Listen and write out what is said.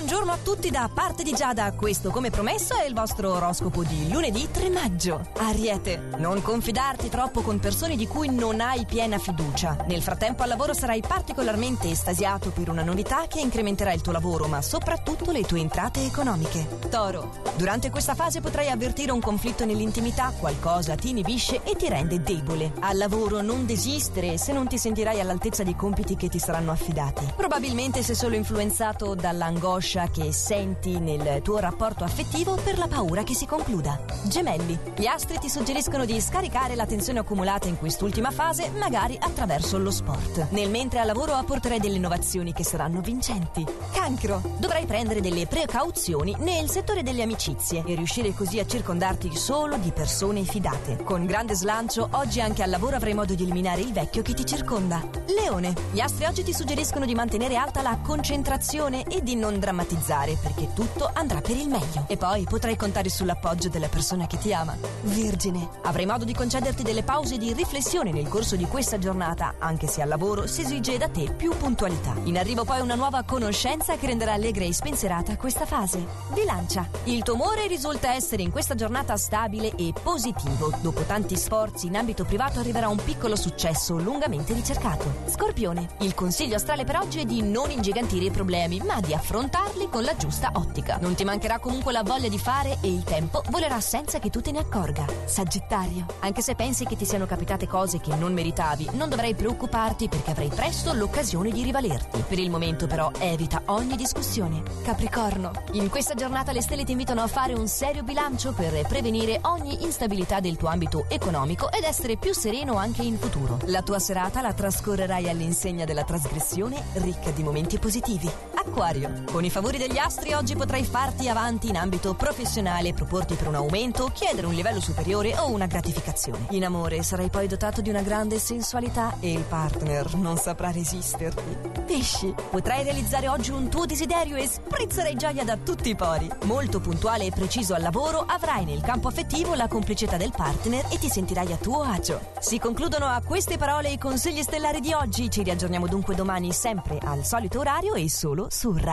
Buongiorno a tutti da parte di Giada. Questo, come promesso, è il vostro oroscopo di lunedì 3 maggio. Ariete, non confidarti troppo con persone di cui non hai piena fiducia. Nel frattempo al lavoro sarai particolarmente estasiato per una novità che incrementerà il tuo lavoro, ma soprattutto le tue entrate economiche. Toro, durante questa fase potrai avvertire un conflitto nell'intimità, qualcosa ti inibisce e ti rende debole. Al lavoro non desistere se non ti sentirai all'altezza dei compiti che ti saranno affidati. Probabilmente sei solo influenzato dall'angoscia che senti nel tuo rapporto affettivo per la paura che si concluda. Gemelli, gli astri ti suggeriscono di scaricare la tensione accumulata in quest'ultima fase, magari attraverso lo sport. Nel mentre al lavoro apporterai delle innovazioni che saranno vincenti. Cancro, dovrai prendere delle precauzioni nel settore delle amicizie e riuscire così a circondarti solo di persone fidate. Con grande slancio, oggi anche al lavoro avrai modo di eliminare il vecchio che ti circonda. Leone, gli astri oggi ti suggeriscono di mantenere alta la concentrazione e di non drammatizzare perché tutto andrà per il meglio. E poi potrai contare sull'appoggio della persona che ti ama. Vergine, avrai modo di concederti delle pause di riflessione nel corso di questa giornata, anche se al lavoro si esige da te più puntualità. In arrivo poi una nuova conoscenza che renderà allegra e spensierata questa fase. Bilancia, il tuo umore risulta essere in questa giornata stabile e positivo. Dopo tanti sforzi in ambito privato arriverà un piccolo successo lungamente ricercato. Scorpione, il consiglio astrale per oggi è di non ingigantire i problemi, ma di affrontarli con la giusta ottica. Non ti mancherà comunque la voglia di fare e il tempo volerà senza che tu te ne accorga. Sagittario, anche se pensi che ti siano capitate cose che non meritavi, non dovrai preoccuparti perché avrai presto l'occasione di rivalerti. Per il momento però evita ogni discussione. Capricorno, in questa giornata le stelle ti invitano a fare un serio bilancio per prevenire ogni instabilità del tuo ambito economico ed essere più sereno anche in futuro. La tua serata la trascorrerai all'insegna della trasgressione ricca di momenti positivi. Acquario, con i favori degli astri oggi potrai farti avanti in ambito professionale, proporti per un aumento, chiedere un livello superiore o una gratificazione. In amore sarai poi dotato di una grande sensualità e il partner non saprà resisterti. Pesci, potrai realizzare oggi un tuo desiderio e sprizzerai gioia da tutti i pori. Molto puntuale e preciso al lavoro, avrai nel campo affettivo la complicità del partner e ti sentirai a tuo agio. Si concludono a queste parole i consigli stellari di oggi. Ci riaggiorniamo dunque domani sempre al solito orario e solo su Radio